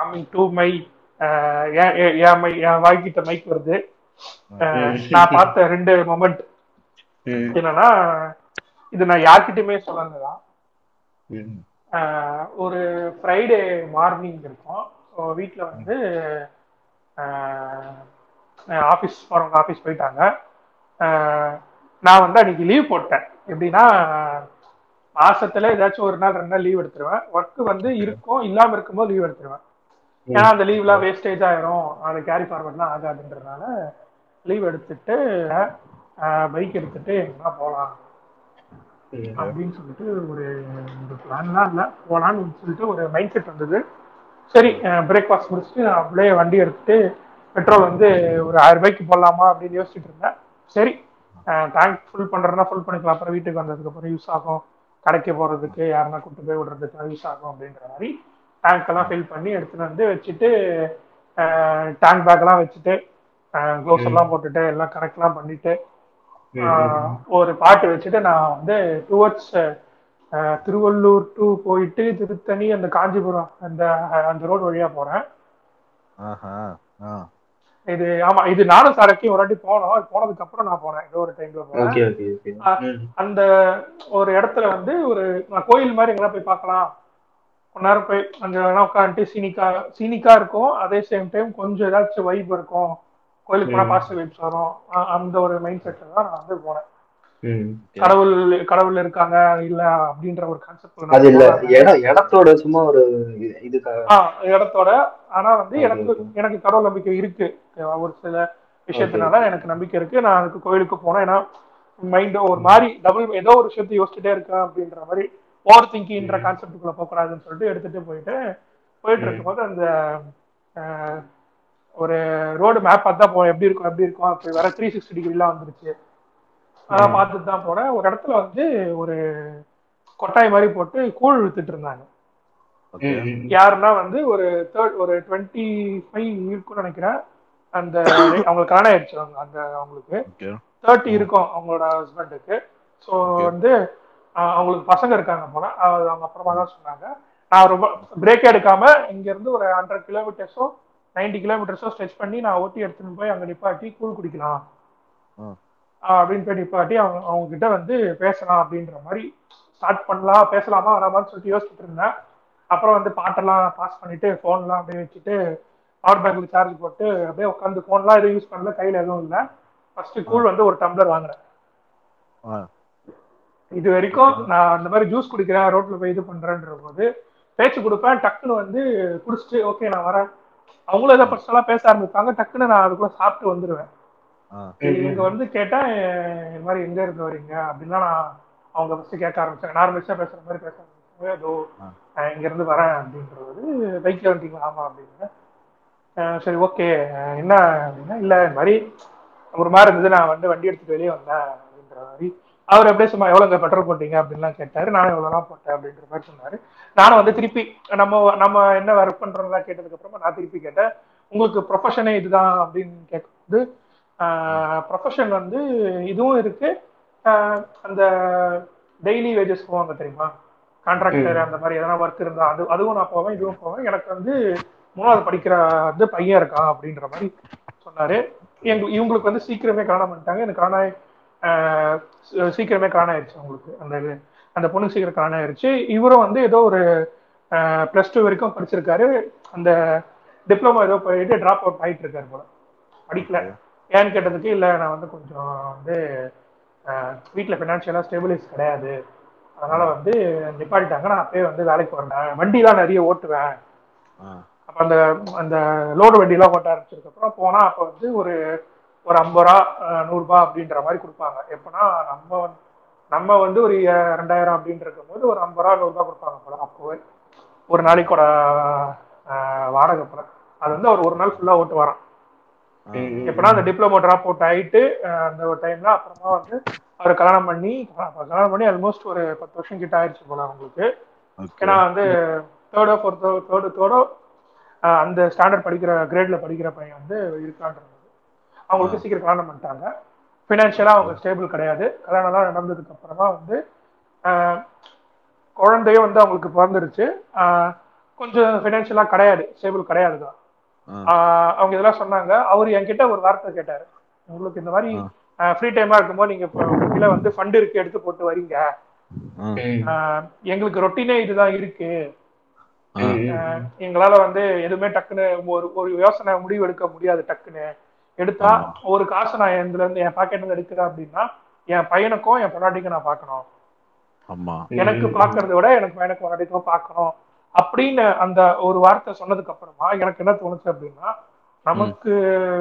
Coming to my என் my என் வாய்க்கிட்ட மைக் வருது. நான் பார்த்த ரெண்டு மொமெண்ட் என்னன்னா இது நான் யார்கிட்டயுமே சொல்லலதான். ம், ஆஹ் ஒரு ஃப்ரைடே மார்னிங் இருக்கும். வீட்டில் வந்து ஆஃபீஸ் போகிறவங்க ஆஃபீஸ் போயிட்டாங்க. நான் வந்து அன்னைக்கு லீவ் போட்டேன். எப்படின்னா மாசத்துல ஏதாச்சும் ஒரு நாள் ரெண்டு நாள் லீவ் எடுத்துருவேன். ஒர்க் வந்து இருக்கும் இல்லாமல் இருக்கும்போது லீவ் எடுத்துருவேன். ஏன்னா அந்த லீவ்லாம் வேஸ்டேஜ் ஆயிரும். அது கேரி ஃபார்வர்ட்லாம் ஆகாதுன்றதுனால லீவ் எடுத்துட்டு பைக் எடுத்துட்டு எங்கன்னா போகலாம். அப்படின்னு சொல்லிட்டு ஒரு ஒரு பிளான்லாம் இல்லை. போகலான்னு சொல்லிட்டு ஒரு மைண்ட் செட் வந்தது. சரி பிரேக்ஃபாஸ்ட் முடிச்சுட்டு நான் அப்படியே வண்டி எடுத்துட்டு பெட்ரோல் வந்து ஒரு ஆயிரம் ரூபாய்க்கு போடலாமா அப்படின்னு யோசிச்சுட்டு இருந்தேன். சரி டேங்க் ஃபுல் பண்ணுறேன்னா ஃபுல் பண்ணிக்கலாம். அப்புறம் வீட்டுக்கு வந்ததுக்கப்புறம் யூஸ் ஆகும். கடைக்கு போகிறதுக்கு யாருன்னா கூட்டு போய் விடுறதுக்கு யூஸ் ஆகும் அப்படின்ற மாதிரி டேங்க் எல்லாம் ஃபில் பண்ணி எடுத்துட்டு வந்து வச்சுட்டு டேங்க் பேக்லாம் வச்சுட்டு க்ளோஸ் எல்லாம் போட்டுட்டு எல்லாம் கரெக்ட்லாம் பண்ணிட்டு ஆஹ் ஒரு பாட்டு வச்சுட்டு நான் வந்து டுவர்ட்ஸ் திருவள்ளூர் டு போயிட்டு திருத்தணி அந்த காஞ்சிபுரம் அந்த அந்த ரோடு வழியா போறேன். இது ஆமா இது நானும் சரக்கையும் ஒரு வாட்டி போனோம். போனதுக்கு அப்புறம் நான் போனேன் ஏதோ ஒரு டைம்ல போனேன் அந்த ஒரு இடத்துல வந்து ஒரு நான் கோயில் மாதிரி எங்கெல்லாம் போய் பார்க்கலாம். கொஞ்ச நேரம் போய் அங்க வேணா உட்காந்துட்டு சீனிக்கா சீனிக்கா இருக்கும். அதே சேம் டைம் கொஞ்சம் ஏதாச்சும் வைப் இருக்கும். கோயிலுக்கு போனா. பாசிட்டிவ் வைப்ஸ் வரும். அந்த ஒரு மைண்ட் செட்ல தான் நான் வந்து போனேன். கடவுள் கடவுள் இருக்காங்க இல்ல அப்படின்ற ஒரு கான்செப்ட் அது இல்ல. இடத்தோட சும்மா ஒரு இது- இடத்தோட. ஆனா வந்து எனக்கு. எனக்கு கடவுள் நம்பிக்கை இருக்கு? ஒரு சில விஷயத்தினால எனக்கு நம்பிக்கை இருக்கு. நான் அதுக்கு கோயிலுக்கு போனேன். ஏன்னா மைண்ட் ஒரு மாதிரி டபுள் ஏதோ ஒரு விஷயத்தை யோசிச்சுட்டே இருக்கேன் அப்படின்ற மாதிரி ஓவர் திங்கின்ற கான்செப்டுக்குள்ள போகக்கூடாதுன்னு சொல்லிட்டு எடுத்துட்டு போயிட்டு போயிட்டு. இருக்கும்போது அந்த ஒரு ரோடு மேப் பார்த்தா போ எப்படி இருக்கும் எப்படி இருக்கும் அப்படி வர த்ரீ சிக்ஸ்டி டிகிரிலாம் வந்துருச்சு. அதான். பார்த்துட்டு தான் போனேன் ஒரு இடத்துல வந்து ஒரு கொட்டாய் மாதிரி போட்டு கூழ் வித்துட்டு இருந்தாங்க. ம். யாருன்னா வந்து ஒரு தேர்ட் ஒரு டுவெண்ட்டி ஃபைவ் இருக்கும்னு நினைக்கிறேன். அந்த அவங்களுக்கு கல்யாணம் ஆயிடுச்சு அவங்க அந்த அவங்களுக்கு. தேர்ட்டி இருக்கும் அவங்களோட ஹஸ்பண்டுக்கு ஸோ. வந்து அவங்களுக்கு பசங்க இருக்காங்க போல. அது அவங்க அப்புறமா தான் சொன்னாங்க. நான் ரொம்ப பிரேக் எடுக்காம இங்க இருந்து ஒரு ஹண்ட்ரட் கிலோமீட்டர்ஸோ நைன்டி கிலோமீட்டர்ஸோ ஸ்ட்ரெச் பண்ணி நான் ஓட்டி எடுத்துன்னு போய் அங்க நிப்பாட்டி கூழ் குடிக்கலாம். அப்படின்னு போய் நிப்பாட்டி அவங்க அவங்க கிட்ட வந்து பேசலாம் அப்படின்ற மாதிரி ஸ்டார்ட் பண்ணலாம் பேசலாமா வராமான்னு சொல்லிட்டு யோசிச்சுட்டு இருந்தேன். அப்புறம் வந்து பாட்டெல்லாம் பாஸ் பண்ணிட்டு ஃபோன்லாம் அப்படியே வச்சுட்டு பவர் பேங்க்ல சார்ஜ் போட்டு அப்படியே உட்காந்து ஃபோன்லாம் எதுவும் யூஸ் பண்ணல கையில எதுவும் இல்லை. ஃபர்ஸ்ட் கூழ் வந்து ஒரு டம்ளர் வாங்குறேன் ஆ. இது வரைக்கும் நான் அந்த மாதிரி ஜூஸ் குடிக்கிறேன் ரோட்ல போய் இது பண்றேன்ற போது பேச்சு கொடுப்பேன் டக்குன்னு வந்து குடிச்சிட்டு ஓகே நான் வரேன். அவங்களும் ஏதோ பர்சனலா பேச ஆரம்பிப்பாங்க டக்குன்னு நான் அதுக்குள்ள சாப்பிட்டு வந்துடுவேன் ஆ. இங்க வந்து கேட்டா இந்த மாதிரி எங்க இருந்து வரீங்க? அப்படின்னா நான் அவங்க ஃபர்ஸ்ட் கேட்க ஆரம்பிச்சாங்க. நார்மல்ஸா பேசுற மாதிரி பேச ஆரம்பிச்சாங்க ஏதோ இங்க இருந்து வரேன் அப்படின்றது பைக்ல வந்துட்டீங்களா ஆமா அப்படின்னு சரி ஓகே என்ன அப்படின்னா இல்ல இந்த மாதிரி ஒரு மாதிரி இருந்தது. நான் வந்து வண்டி எடுத்துட்டு வெளியே வந்தேன் அப்படின்ற மாதிரி அவர் அப்படியே சும்மா எவ்வளவுங்க பெட்ரோல் போட்டீங்க? அப்படின்லாம் கேட்டாரு. நானும் எவ்வளவுலாம் போட்டேன் அப்படின்ற மாதிரி சொன்னாரு. நானும் வந்து திருப்பி நம்ம நம்ம என்ன ஒர்க் பண்றோம்லாம் கேட்டதுக்கு அப்புறமா நான் திருப்பி கேட்டேன். உங்களுக்கு ப்ரொஃபஷனே இதுதான் அப்படின்னு கேட்கும்போது ப்ரொஃபஷன் வந்து இதுவும் இருக்கு. அந்த டெய்லி வேஜஸ் போவாங்க தெரியுமா? கான்ட்ராக்டர் அந்த மாதிரி எதனா ஒர்க் இருந்தா அது அதுவும் நான் போவேன் இதுவும் போவேன். எனக்கு வந்து மூணாவது படிக்கிற வந்து பையன் இருக்கான் அப்படின்ற மாதிரி சொன்னாரு. எங்க இவங்களுக்கு வந்து சீக்கிரமே கல்யாணம் பண்ணிட்டாங்க. எனக்கு சீ- சீக்கிரமே கல்யாணம் ஆயிடுச்சு அவங்களுக்கு. அந்த அந்த பொண்ணுக்கு சீக்கிரம் கல்யாணம் ஆயிடுச்சு இவரும் வந்து ஏதோ ஒரு ப்ளஸ் டூ வரைக்கும் படிச்சிருக்காரு. அந்த டிப்ளமோ ஏதோ போயிட்டு டிராப் அவுட் ஆயிட்டு இருக்காரு போல. படிக்கல. ஏன்னு கேட்டதுக்கு இல்ல நான் வந்து கொஞ்சம் வந்து வீட்டில் ஃபினான்ஷியலாக ஸ்டெபிலைஸ் கிடையாது. அதனால வந்து நிப்பாட்டிட்டாங்க. நான் அப்பயே வந்து வேலைக்கு வரேன் வண்டிலாம் நிறைய ஓட்டுவேன். அப்ப அந்த அந்த லோடு வண்டிலாம் ஓட்ட ஆரம்பிச்சதுக்கு அப்புறம் போனா அப்ப வந்து ஒரு ஒரு ஐம்பது ரூபா அஹ், நூறு ரூபாய் அப்படின்ற மாதிரி கொடுப்பாங்க. எப்பனா நம்ம வந்து நம்ம வந்து ஒரு ரெண்டாயிரம் அப்படின்னு இருக்கும்போது ஒரு ஐம்பது ரூபா நூறு ரூபாய் கொடுப்பாங்க போல. அப்போ ஒரு நாளைக்கோட வாடகை போல. அது வந்து அவர் ஒரு நாள் ஃபுல்லா ஓட்டு வரான் எப்பனா அந்த டிப்ளமோ ட்ராப் அவுட் ஆயிட்டு அந்த ஒரு டைம்ல அப்புறமா வந்து அவர் கல்யாணம் பண்ணி கல்யாணம் பண்ணி ஆல்மோஸ்ட் ஒரு பத்து வருஷம் கிட்ட ஆயிடுச்சு போல அவங்களுக்கு. ஏன்னா வந்து தேர்டோ ஃபோர்த்தோ தேர்டு தேர்டோ அந்த ஸ்டாண்டர்ட் படிக்கிற கிரேட்ல படிக்கிற பையன் வந்து இருக்கான்றது. அவங்களுக்கு சீக்கிரம் கல்யாணம் பண்ணிட்டாங்க. ஃபினான்ஷியலாக அவங்க ஸ்டேபிள் கிடையாது. கல்யாணம்லாம் நடந்ததுக்கு அப்புறமா வந்து குழந்தையும் வந்து அவங்களுக்கு பிறந்துருச்சு. கொஞ்சம் ஃபினான்ஷியலா கிடையாது. ஸ்டேபிள் கிடையாது தான். அவங்க இதெல்லாம் சொன்னாங்க. அவர் என்கிட்ட ஒரு வார்த்தை கேட்டாரு. உங்களுக்கு இந்த மாதிரி ஃப்ரீ டைமா இருக்கும்போது நீங்க கீழே வந்து ஃபண்ட் இருக்கு எடுத்து போட்டு வரீங்க எங்களுக்கு ரொட்டீனே இதுதான் இருக்கு. எங்களால வந்து எதுவுமே டக்குன்னு ஒரு ஒரு யோசனை முடிவு எடுக்க முடியாது டக்குன்னு. எடுத்தா ஒரு காசை நான் இதுல இருந்து என் பாக்கெட்ல இருந்து எடுக்கிறேன் அப்படின்னா என் பையனுக்கும் என் பொண்டாட்டிக்கும் நான் பார்க்கணும். ஆமா. எனக்கு பாக்குறத விட எனக்கு பையனுக்கு பொண்டாட்டிக்கும் பார்க்கணும். அப்படின்னு அந்த ஒரு வார்த்தை சொன்னதுக்கு அப்புறமா எனக்கு என்ன தோணுச்சு அப்படின்னா நமக்கு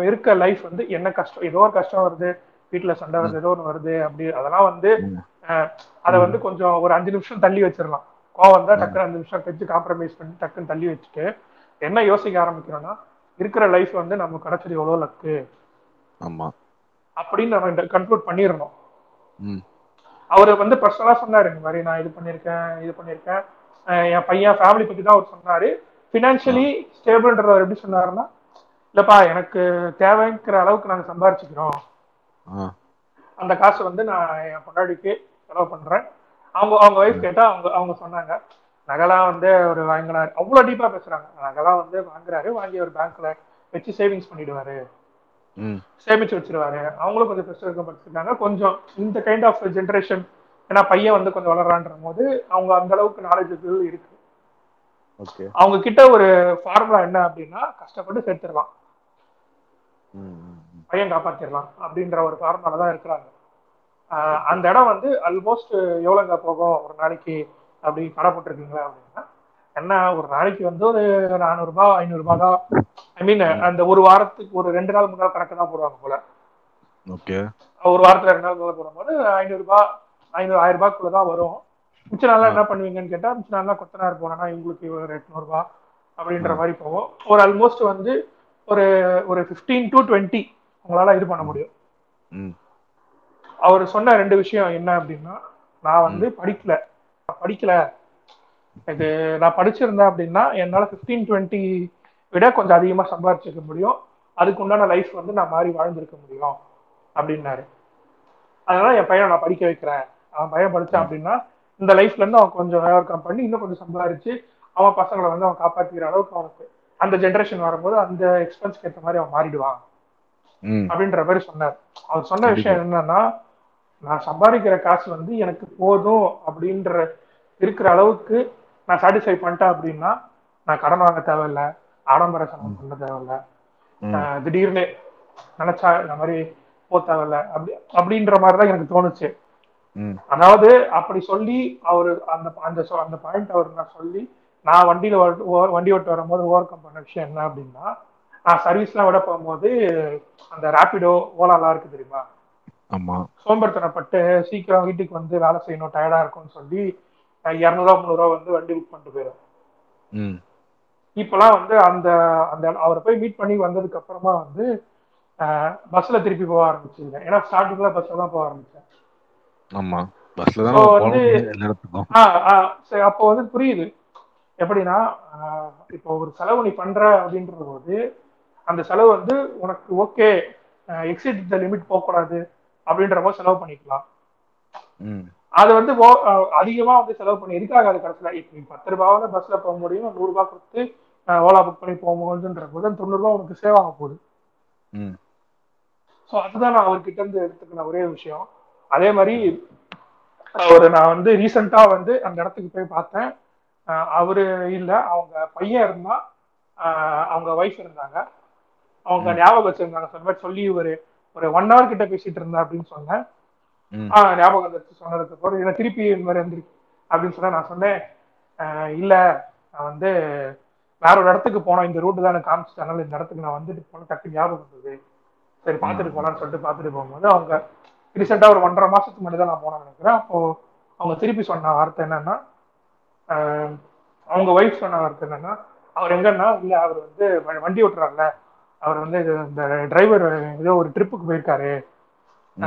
இருக்க லைஃப் வந்து என்ன கஷ்டம் ஏதோ ஒரு கஷ்டம் வருது வீட்டுல சண்டை வருது ஏதோ ஒன்று வருது அப்படி அதெல்லாம் வந்து அதை வந்து கொஞ்சம் ஒரு அஞ்சு நிமிஷம் தள்ளி வச்சிடலாம். கோவம் வந்தா டக்குன்னு அஞ்சு நிமிஷம் கழிச்சு காம்ப்ரமைஸ் பண்ணி டக்குன்னு தள்ளி வச்சுட்டு என்ன யோசிக்க ஆரம்பிக்கிறோம்னா இருக்கிற லைஃப் வந்து நம்ம கிடைச்சது எவ்வளவு லக்கு ஆமா. அப்படின்னு நம்ம கன்க்ளூட் பண்ணிடணும். அவர் வந்து பர்சனலா சொன்னாரு இந்த மாதிரி நான் இது பண்ணியிருக்கேன் இது பண்ணியிருக்கேன். அஹ் என் பையன் ஃபேமிலி பத்தி தான் அவர் சொன்னாரு. ஃபினான்ஷியலி ஸ்டேபிள்ன்றவர் எப்படி சொன்னாருன்னா இல்லப்பா எனக்கு தேவைங்கிற அளவுக்கு நாங்க சம்பாரிச்சுக்கிறோம். அந்த காசு வந்து நான் என் பொண்டாட்டிக்கு செலவு பண்றேன். அவங்க அவங்க ஒய்ஃப் கேட்டா அவங்க அவங்க சொன்னாங்க. நகைலாம் வந்து ஒரு வாங்கினாரு அவ்வளவு டீப்பா பேசுறாங்க. நகைலாம் வந்து வாங்குறாரு வாங்கி ஒரு பேங்க்ல வச்சு சேவிங்ஸ் பண்ணிடுவாரு. சேமிச்சு வச்சிருவாரு. அவங்களும் கொஞ்சம் பெஸ்ட் இருக்க படிச்சிருக்காங்க கொஞ்சம் இந்த கைண்ட் ஆஃப் ஜென்ரேஷன் ஏன்னா பையன் வந்து கொஞ்சம் வளர்றான்ற போது அவங்க அந்த அளவுக்கு நாலேஜ் இருக்கு. அவங்க கிட்ட ஒரு ஃபார்முலா என்ன அப்படின்னா கஷ்டப்பட்டு சேர்த்துடலாம். பையன் காப்பாத்திடலாம் அப்படின்ற ஒரு ஃபார்முலா தான் இருக்கிறாங்க. அந்த இடம் வந்து ஆல்மோஸ்ட் எவ்வளோங்க போகும்? ஒரு நாளைக்கு அப்படி கடை போட்டிருக்கீங்களா அப்படின்னா என்ன ஒரு நாளைக்கு வந்து ஒரு நானூறுபா ஐநூறுபா தான். ஐ மீன் அந்த ஒரு வாரத்துக்கு ஒரு ரெண்டு நாள் மூணு நாள் கணக்கு தான் போடுவாங்க போல. ஓகே. ஒரு வாரத்துல ரெண்டு நாள் போடும்போது ஐநூறு ரூபாய் ஐநூறு ஆயிரம் ரூபாய்க்குள்ள தான் வரும். மிச்ச நாள்லாம் என்ன பண்ணுவீங்கன்னு கேட்டா மிச்ச நாள்லாம் கொத்தனார் போனா இவங்களுக்கு ஒரு எட்நூறு ரூபாய் அப்படின்ற மாதிரி போகும். ஒரு ஆல்மோஸ்ட் வந்து ஒரு ஒரு ஃபிஃப்டீன் டு டுவெண்ட்டி உங்களால இது பண்ண முடியும். அவர் சொன்ன ரெண்டு விஷயம் என்ன அப்படின்னா நான் வந்து படிக்கல. படிக்கல. இது நான் படிச்சிருந்தேன் அப்படின்னா என்னால ஃபிஃப்டீன் டுவெண்ட்டி விட கொஞ்சம் அதிகமா சம்பாதிச்சிருக்க முடியும். அதுக்கு உண்டான லைஃப் வந்து நான் மாறி வாழ்ந்திருக்க முடியும் அப்படின்னாரு. அதனால என் பையனை நான் படிக்க வைக்கிறேன். அவன் பையன் படிச்சான் அப்படின்னா இந்த லைஃப்ல இருந்து அவன் கொஞ்சம் வியாபாரம் பண்ணி இன்னும் கொஞ்சம் சம்பாதிச்சு அவன் பசங்களை வந்து அவன் காப்பாத்திக்கிற அளவுக்கு அவனுக்கு அந்த ஜென்ரேஷன் வரும்போது அந்த எக்ஸ்பென்ஸ்க்கு ஏற்ற மாதிரி அவன் மாறிடுவான். அப்படின்ற மாதிரி சொன்னார். அவர் சொன்ன விஷயம் என்னன்னா நான் சம்பாதிக்கிற காசு வந்து எனக்கு போதும் அப்படின்ற இருக்கிற அளவுக்கு நான் சாட்டிஸ்ஃபை பண்ணிட்டேன் அப்படின்னா நான் கடன் வாங்க தேவையில்ல ஆடம்பர செலவு பண்ண தேவையில்ல. திடீர்னு நினைச்சா இந்த மாதிரி போக தேவையில்ல. அப்படி அப்படின்ற மாதிரி தான் எனக்கு தோணுச்சு. அதாவது அப்படி சொல்லி அவரு அந்த அந்த அந்த பாயிண்ட் அவர் நான் சொல்லி நான் வண்டியில வண்டி ஓட்டு வரும்போது ஓவர் கம் பண்ண விஷயம் என்ன அப்படின்னா நான் சர்வீஸ்லாம் விட போகும்போது அந்த ரேபிடோ ஓலாலாம் இருக்கு தெரியுமா? ஆமா. சோம்பேறித்தனப்பட்டு சீக்கிரம் வீட்டுக்கு வந்து வேலை செய்யணும் டயர்டா இருக்கும்னு சொல்லி இரநூறுவா முந்நூறுவா வந்து வண்டி புக் பண்ணிட்டு போயிடும் இப்பெல்லாம் வந்து அந்த அந்த அவரை போய் மீட் பண்ணி வந்ததுக்கு அப்புறமா வந்து பஸ்ல திருப்பி போக ஆரம்பிச்சிருக்கேன் ஏன்னா ஸ்டார்டிங்ல பஸ்ல தான் போக ஆரம்பிச்சேன். ஆமா. பஸ்ல தான் வந்து- அப்போ வந்து புரியுது. எப்படின்னா இப்போ ஒரு செலவு நீ பண்ற அப்படின்ற போது அந்த செலவு வந்து உனக்கு ஓகே எக்ஸிட் த லிமிட் போகக்கூடாது. அப்படின்ற போது செலவு பண்ணிக்கலாம். அது வந்து அதிகமா வந்து செலவு பண்ணி எதுக்காக அது கடைசியில் இப்போ பத்து ரூபாவில் பஸ்ல போக முடியும் நூறு ரூபாய் கொடுத்து ஓலா புக் பண்ணி போக முடியுன்ற போது தொண்ணூறு ரூபாய் உனக்கு சேவ் ஆக போகுது. ஸோ அதுதான் நான் அவர்கிட்ட இருந்து எடுத்துக்கின ஒரே விஷயம். அதே மாதிரி அவர் நான் வந்து ரீசெண்டா வந்து அந்த இடத்துக்கு போய் பார்த்தேன். அவரு இல்ல அவங்க பையன் இருந்தா அவங்க ஒய்ஃப் இருந்தாங்க. அவங்க ஞாபகம் வச்சிருந்தாங்க. சொன்ன மாதிரி சொல்லி ஒரு ஒரு ஒன் ஹவர் கிட்ட பேசிட்டு இருந்தா அப்படின்னு சொன்னேன். ஆஹ் ஞாபகம் வந்துருச்சு சொன்னதுக்கு அப்புறம். இதை திருப்பி இந்த மாதிரி வந்துருக்கு அப்படின்னு சொன்னா நான் சொன்னேன் இல்ல நான் வந்து வேற ஒரு இடத்துக்கு போனோம். இந்த ரூட் தான் எனக்கு காமிச்சிட்டாங்க இந்த இடத்துக்கு நான் வந்துட்டு போன டக்கு ஞாபகம் வந்தது. சரி பார்த்துட்டு போலாம்னு சொல்லிட்டு பார்த்துட்டு போகும்போது அவங்க ரீசெண்டா ஒரு ஒன்றரை மாசத்துக்கு முன்னாடி தான் நான் போனேன் நினைக்கிறேன். அப்போ அவங்க திருப்பி சொன்ன வார்த்தை என்னன்னா அவங்க ஒய்ஃப் சொன்ன வார்த்தை என்னன்னா அவர் எங்கன்னா இல்ல அவர் வந்து வண்டி ஓட்டுறாருல அவர் வந்து இந்த டிரைவர் ஏதோ ஒரு ட்ரிப்புக்கு போயிருக்காரு.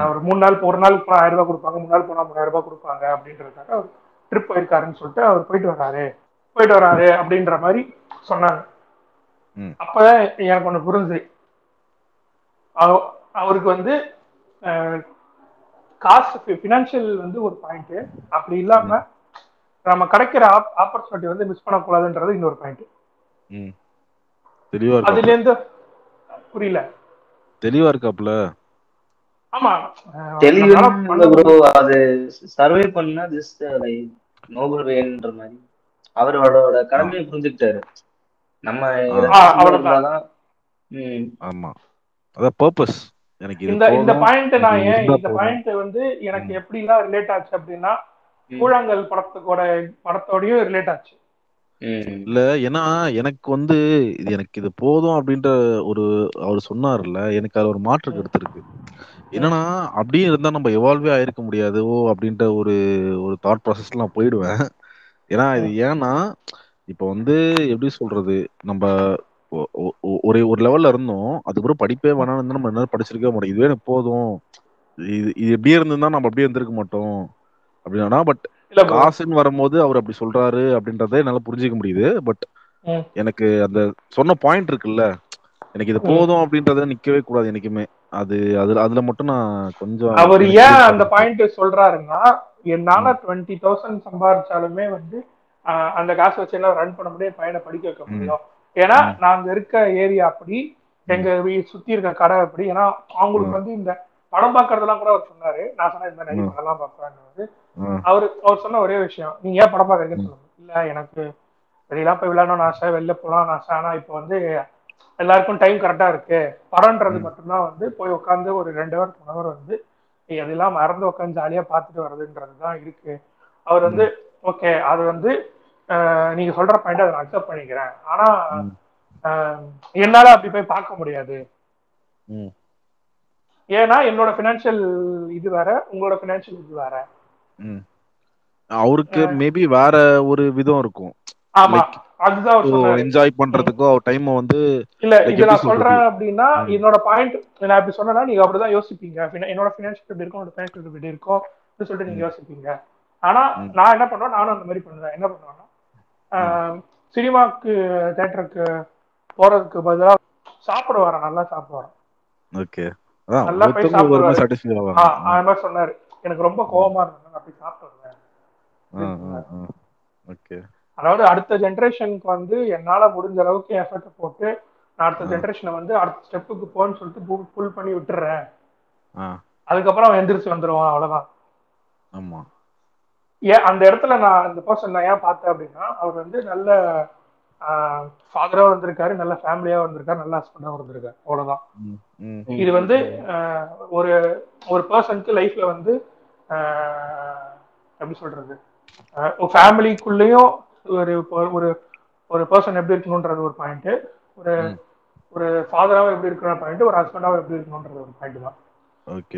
ஒரு மூணு நாள் ஒரு நாள் ஆயிரம் ரூபாய் கொடுப்பாங்க மூணு நாள் போனா மூணாயிரம் ரூபாய் கொடுப்பாங்க அப்படின்றதுக்காக அவர் ட்ரிப் போயிருக்காருன்னு சொல்லிட்டு அவர் போயிட்டு வராரு போயிட்டு வராரு அப்படின்ற மாதிரி சொன்னாங்க. அப்பதான் எனக்கு ஒண்ணு புரிஞ்சு அவ- அவருக்கு வந்து காசு ஃபினான்ஷியல் வந்து ஒரு பாயிண்ட் அப்படி இல்லாம நம்ம கிடைக்கிற ஆப்பர்ச்சுனிட்டி வந்து மிஸ் பண்ணக்கூடாதுன்றது இன்னொரு பாயிண்ட் அதுல இருந்து புரியல. தெளிவா இருக்காப்ல ஆமா. தெளிவு ப்ரோ அது சர்வே பண்ணா ஜஸ்ட் லைக் நோபல் வேன்ற மாதிரி. அவரோட கடமையை புரிஞ்சுக்கிட்டாரு. நம்ம ஆமா. அதான் பர்பஸ் எனக்கு இந்த இந்த பாயிண்ட் நான் ஏன் இந்த. பாயிண்ட் வந்து எனக்கு எப்படிலாம் ரிலேட் ஆச்சு அப்படின்னா. கூழாங்கல் படத்துக்கோட படத்தோடயும் ரிலேட் ஆச்சு. இல்ல ஏன்னா எனக்கு வந்து இது எனக்கு இது போதும் அப்படின்ற ஒரு அவர் சொன்னார்ல எனக்கு அது ஒரு மாற்று கருத்து இருக்கு. என்னன்னா அப்படியே இருந்தா நம்ம எவால்வே ஆயிருக்க முடியாது ஓ அப்படின்ற ஒரு ஒரு தாட் ப்ராசஸ்ல நான் போயிடுவேன். ஏன்னா இது ஏன்னா இப்போ வந்து எப்படி சொல்றது நம்ம ஒரு ஒரு லெவல்ல இருந்தோம் அதுக்கப்புறம் படிப்பே வேணாம்னு நம்ம என்ன படிச்சிருக்கவே மாட்டோம். இதுவே எனக்கு போதும். இது இது எப்படியே இருந்திருந்தா நம்ம அப்படியே இருந்திருக்க மாட்டோம். அப்படின்னா பட் இல்ல. காசுன்னு வரும்போது அவர் அப்படி சொல்றாரு அப்படின்றத என்னால புரிஞ்சுக்க முடியுது பட். எனக்கு அந்த சொன்ன பாயிண்ட் இருக்குல்ல எனக்கு இது. போதும் அப்படின்றத நிக்கவே கூடாது என்னைக்குமே அது அதுல அதுல மட்டும் நான் கொஞ்சம் அவர் ஏன் அந்த. பாயிண்ட் சொல்றாருன்னா என்னால டுவெண்ட்டி தௌசண்ட் சம்பாதிச்சாலுமே வந்து அந்த காசு வச்சு எல்லாம் ரன் பண்ண முடியும் பையனை படிக்க வைக்க முடியும் ஏன்னா. நாங்க இருக்க ஏரியா அப்படி எங்க வீ- சுத்தி இருக்க கடை அப்படி ஏன்னா அவங்களுக்கு. வந்து இந்த படம் பார்க்கறதெல்லாம் கூட அவர் சொன்னாரு. நான் சொன்னேன் இந்த மாதிரி. படம்லாம் ம். அவர் அவர் சொன்ன ஒரே விஷயம் நீங்க ஏன் படம் பார்க்கறீங்கன்னு சொல்லுங்க இல்ல எனக்கு வெளியெல்லாம் போய் விளையாடணும்னு ஆசை வெளில போகலாம்னு ஆசை. ஆனா இப்போ வந்து எல்லாருக்கும் டைம் கரெக்டா இருக்கு. படம்ன்றது. மட்டும்தான் வந்து போய் உட்காந்து ஒரு ரெண்டு ஹவர் மூணு ஹவர் வந்து அதெல்லாம் மறந்து உட்காந்து ஜாலியா பார்த்துட்டு வர்றதுன்றது தான் இருக்கு. அவர் வந்து ஓகே அது வந்து நீங்க சொல்ற பாயிண்ட் அதை நான் அக்செப்ட் பண்ணிக்கிறேன். ஆனா என்னால அப்படி போய் பார்க்க முடியாது. ஏன்னா என்னோட பினான்சியல் இது வேற உங்களோட பினான்சியல் இது வேற. அவருக்கு மேபி வேற ஒரு விதம் இருக்கும். ஆமா. அதுதான் என்ஜாய் பண்றதுக்கோ அவர் டைம் வந்து இல்ல இது நான் சொல்றேன்? அப்படின்னா. என்னோட பாயிண்ட் நான் இப்படி சொன்னேன்னா நீங்க அப்படிதான் யோசிப்பீங்க. என்னோட ஃபினான்ஷியல் எப்படி இருக்கும் உங்களோட ஃபினான்ஷியல் எப்படி இருக்கும் அப்படின்னு சொல்லிட்டு நீங்க யோசிப்பீங்க. ஆனா. நான் என்ன பண்ணுவேன் நானும் அந்த மாதிரி பண்ணுவேன். என்ன பண்ணுவேன்னா சினிமாக்கு தேட்டருக்கு போறதுக்கு பதிலா சாப்பிட வரேன் நல்லா சாப்பிட வரேன் ஓகே. நல்லா போய் சாப்பிடுவாரு. அது மாதிரி சொன்னாரு. எனக்கு ரொம்ப கோவமா இருந்தது. நான் போய் ஓகே. அதாவது அடுத்த ஜென்ரேஷனுக்கு வந்து என்னால முடிஞ்ச அளவுக்கு எஃபர்ட் போட்டு நான் அடுத்த. ஜென்ரேஷனை வந்து அடுத்த ஸ்டெப்புக்கு போன்னு சொல்லிட்டு புல் பண்ணி விட்டுறேன். அதுக்கப்புறம் அவன் எந்திரிச்சு வந்துருவான் அவ்வளவுதான். ஆமா. ஏன் அந்த இடத்துல நான் இந்த பர்சன் நான் ஏன் பார்த்தேன் அப்படின்னா அவர் வந்து நல்ல ஃபாதரா வந்திருக்காரு நல்ல ஃபேமிலியா வந்திருக்காரு நல்ல ஹஸ்பண்டா வந்திருக்காரு. அவ்வளவுதான். இது வந்து ஒரு ஒரு பர்சனுக்கு லைஃப்ல வந்து எப்படி சொல்றது? ஃபேமிலிக்குள்ளேயும் ஒரு ஒரு ஒரு பர்சன் எப்படி இருக்கணும்ன்றது ஒரு பாயிண்ட் ஒரு. ஒரு ஃபாதராவும் எப்படி இருக்கணும் பாயிண்ட் ஒரு ஹஸ்பண்டாவும் எப்படி இருக்கணும்ன்றது ஒரு பாயிண்ட் தான்.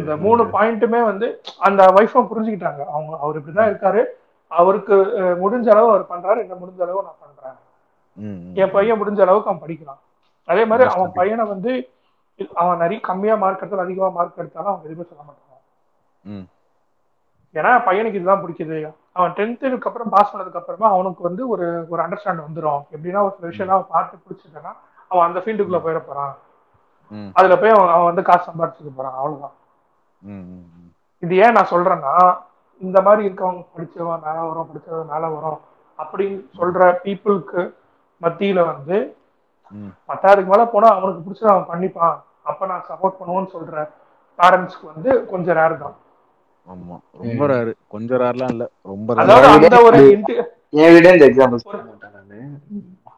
இந்த மூணு பாயிண்ட்டுமே வந்து அந்த ஒய்ஃபும் புரிஞ்சுக்கிட்டாங்க. அவங்க அவர் இப்படிதான் இருக்காரு. அவருக்கு முடிஞ்ச அளவு அவர் பண்றாரு. என்ன முடிஞ்ச அளவு நான் பண்றேன். என் பையன் முடிஞ்ச அளவுக்கு அவன் படிக்கலாம் அதே மாதிரி அவன். பையனை வந்து அவன் நிறைய கம்மியா மார்க் எடுத்தாலும் அதிகமா மார்க் எடுத்தாலும் அவன் எதுவுமே சொல்ல மாட்டான். ஏன்னா பையனுக்கு இதுதான் பிடிக்குது அவன் டென்த்துக்கு அப்புறம் பாஸ் பண்ணதுக்கு அப்புறமா அவனுக்கு வந்து ஒரு ஒரு அண்டர்ஸ்டாண்ட் வந்துடும் எப்படின்னா ஒரு சில விஷயம் அவன் பார்த்து பிடிச்சிட்டேன்னா அவன் அந்த ஃபீல்டுக்குள்ள போயிட போறான். அதுல போய் அவன் அவன் வந்து காசு சம்பாதிச்சுக்க போறான். அவ்வளவுதான். இது ஏன் நான் சொல்றேன்னா இந்த மாதிரி இருக்கவங்க படிச்சவன் மேல வரும் படிச்சவன் மேல வரும் அப்படின்னு சொல்ற பீப்புளுக்கு மத்தியில வந்து. பத்தாயிரத்துக்கு மேல போனா அவனுக்கு பிடிச்சத அவன் பண்ணிப்பான். அப்ப நான் சப்போர்ட் பண்ணுவேன்னு சொல்ற பேரண்ட்ஸ்க்கு வந்து கொஞ்சம் ரேர் தான். ஆமா. ரொம்ப ரேரு கொஞ்சம் ரேர்லாம் இல்ல. ரொம்ப அந்த ஒரு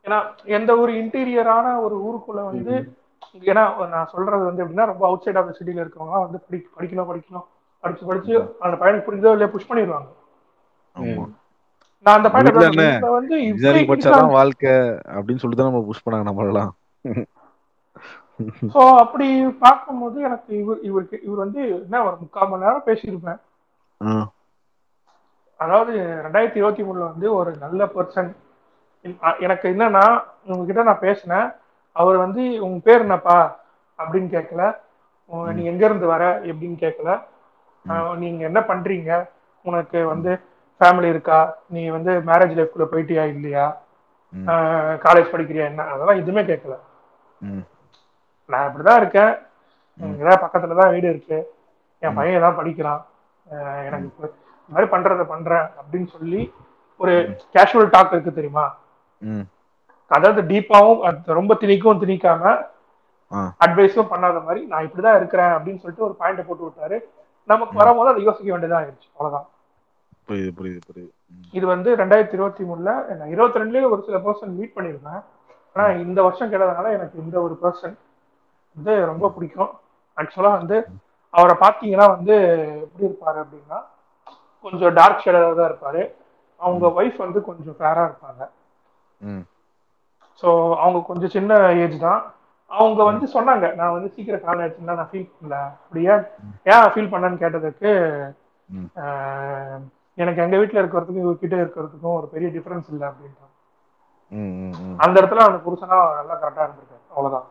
ஏன்னா எந்த ஒரு இன்டீரியரான ஒரு ஊருக்குள்ள வந்து ஏன்னா நான் சொல்றது வந்து எப்படின்னா ரொம்ப அவுட் சைட் ஆஃப் சிட்டில இருக்கவங்க வந்து படி படிக்கணும் படிக்கணும். படிச்சு படிச்சு அந்த பையனுக்கு புரிஞ்சதோ இல்லையா புஷ் பண்ணிடுவாங்க. ஆமா. நான் அந்த? பையனை வந்து இன்ஜினியரிங் படிச்சாதான் வாழ்க்கை அப்படின்னு சொல்லிட்டு நம்ம புஷ் பண்ணாங்க நம்மளெல்லாம் சோ அப்படி பார்க்கும்போது எனக்கு இவர் இவருக்கு இவர் வந்து என்ன ஒரு முக்கால் மணி நேரம் பேசியிருப்பேன். அதாவது ரெண்டாயிரத்தி இருபத்தி மூணுல வந்து ஒரு நல்ல பர்சன் எனக்கு என்னன்னா உங்ககிட்ட நான் பேசினேன். அவர் வந்து உங்க பேர் என்னப்பா? அப்படின்னு கேட்கல. நீ எங்க இருந்து வர? எப்படின்னு கேட்கல. நீங்க என்ன பண்றீங்க? உனக்கு வந்து ஃபேமிலி இருக்கா? நீ வந்து மேரேஜ் லைஃப்குள்ள போயிட்டியா இல்லையா. காலேஜ் படிக்கிறியா என்ன? அதெல்லாம் எதுவுமே கேட்கல நான் இப்படிதான் இருக்கேன். இங்கதான் பக்கத்துல தான் வீடு இருக்கு. என் பையன் தான் படிக்கிறான். எனக்கு இந்த மாதிரி பண்றத பண்றேன் அப்படின்னு சொல்லி ஒரு கேஷுவல் டாக் இருக்கு தெரியுமா? அதாவது டீப்பாவும் ரொம்ப திணிக்கவும் திணிக்காம. அட்வைஸும் பண்ணாத மாதிரி நான் இப்படிதான் இருக்கிறேன் அப்படின்னு சொல்லிட்டு ஒரு பாயிண்ட போட்டு விட்டாரு. நமக்கு வரும்போது அதை யோசிக்க வேண்டியதா ஆயிடுச்சு. அவ்வளவுதான். புரியுது புரியுது புரியுது. இது வந்து ரெண்டாயிரத்தி இருபத்தி மூணுல நான் இருபத்தி ரெண்டுலயும் ஒரு சில பர்சன் மீட் பண்ணியிருக்கேன் ஆனா இந்த வருஷம் கேட்டதுனால எனக்கு இந்த ஒரு பர்சன் வந்து ரொம்ப பிடிக்கும். ஆக்சுவலா வந்து அவரை பார்த்தீங்கன்னா வந்து எப்படி இருப்பாரு அப்படின்னா கொஞ்சம் டார்க் ஷேடாக தான் இருப்பாரு. அவங்க ஒய்ஃப் வந்து கொஞ்சம் ஃபேரா இருப்பாங்க. ம். ஸோ அவங்க கொஞ்சம் சின்ன ஏஜ் தான். அவங்க வந்து சொன்னாங்க நான் வந்து சீக்கிரம் கால் ஆயிடுச்சுன்னா நான் ஃபீல் பண்ணல. அப்படியே ஏன் ஃபீல் பண்ணேன்னு கேட்டதுக்கு எனக்கு எங்க வீட்டில் இருக்கிறதுக்கும் இவர்கிட்ட இருக்கிறதுக்கும் ஒரு பெரிய டிஃபரன்ஸ் இல்லை ம் அந்த இடத்துல அந்த புருஷனா நல்லா கரெக்டா இருந்திருக்காரு. அவ்வளவுதான்.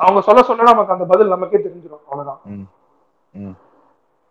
அவங்க சொல்ல சொல்ல நமக்கு அந்த பதில் நமக்கே தெரிஞ்சிடும் அவ்வளவுதான்.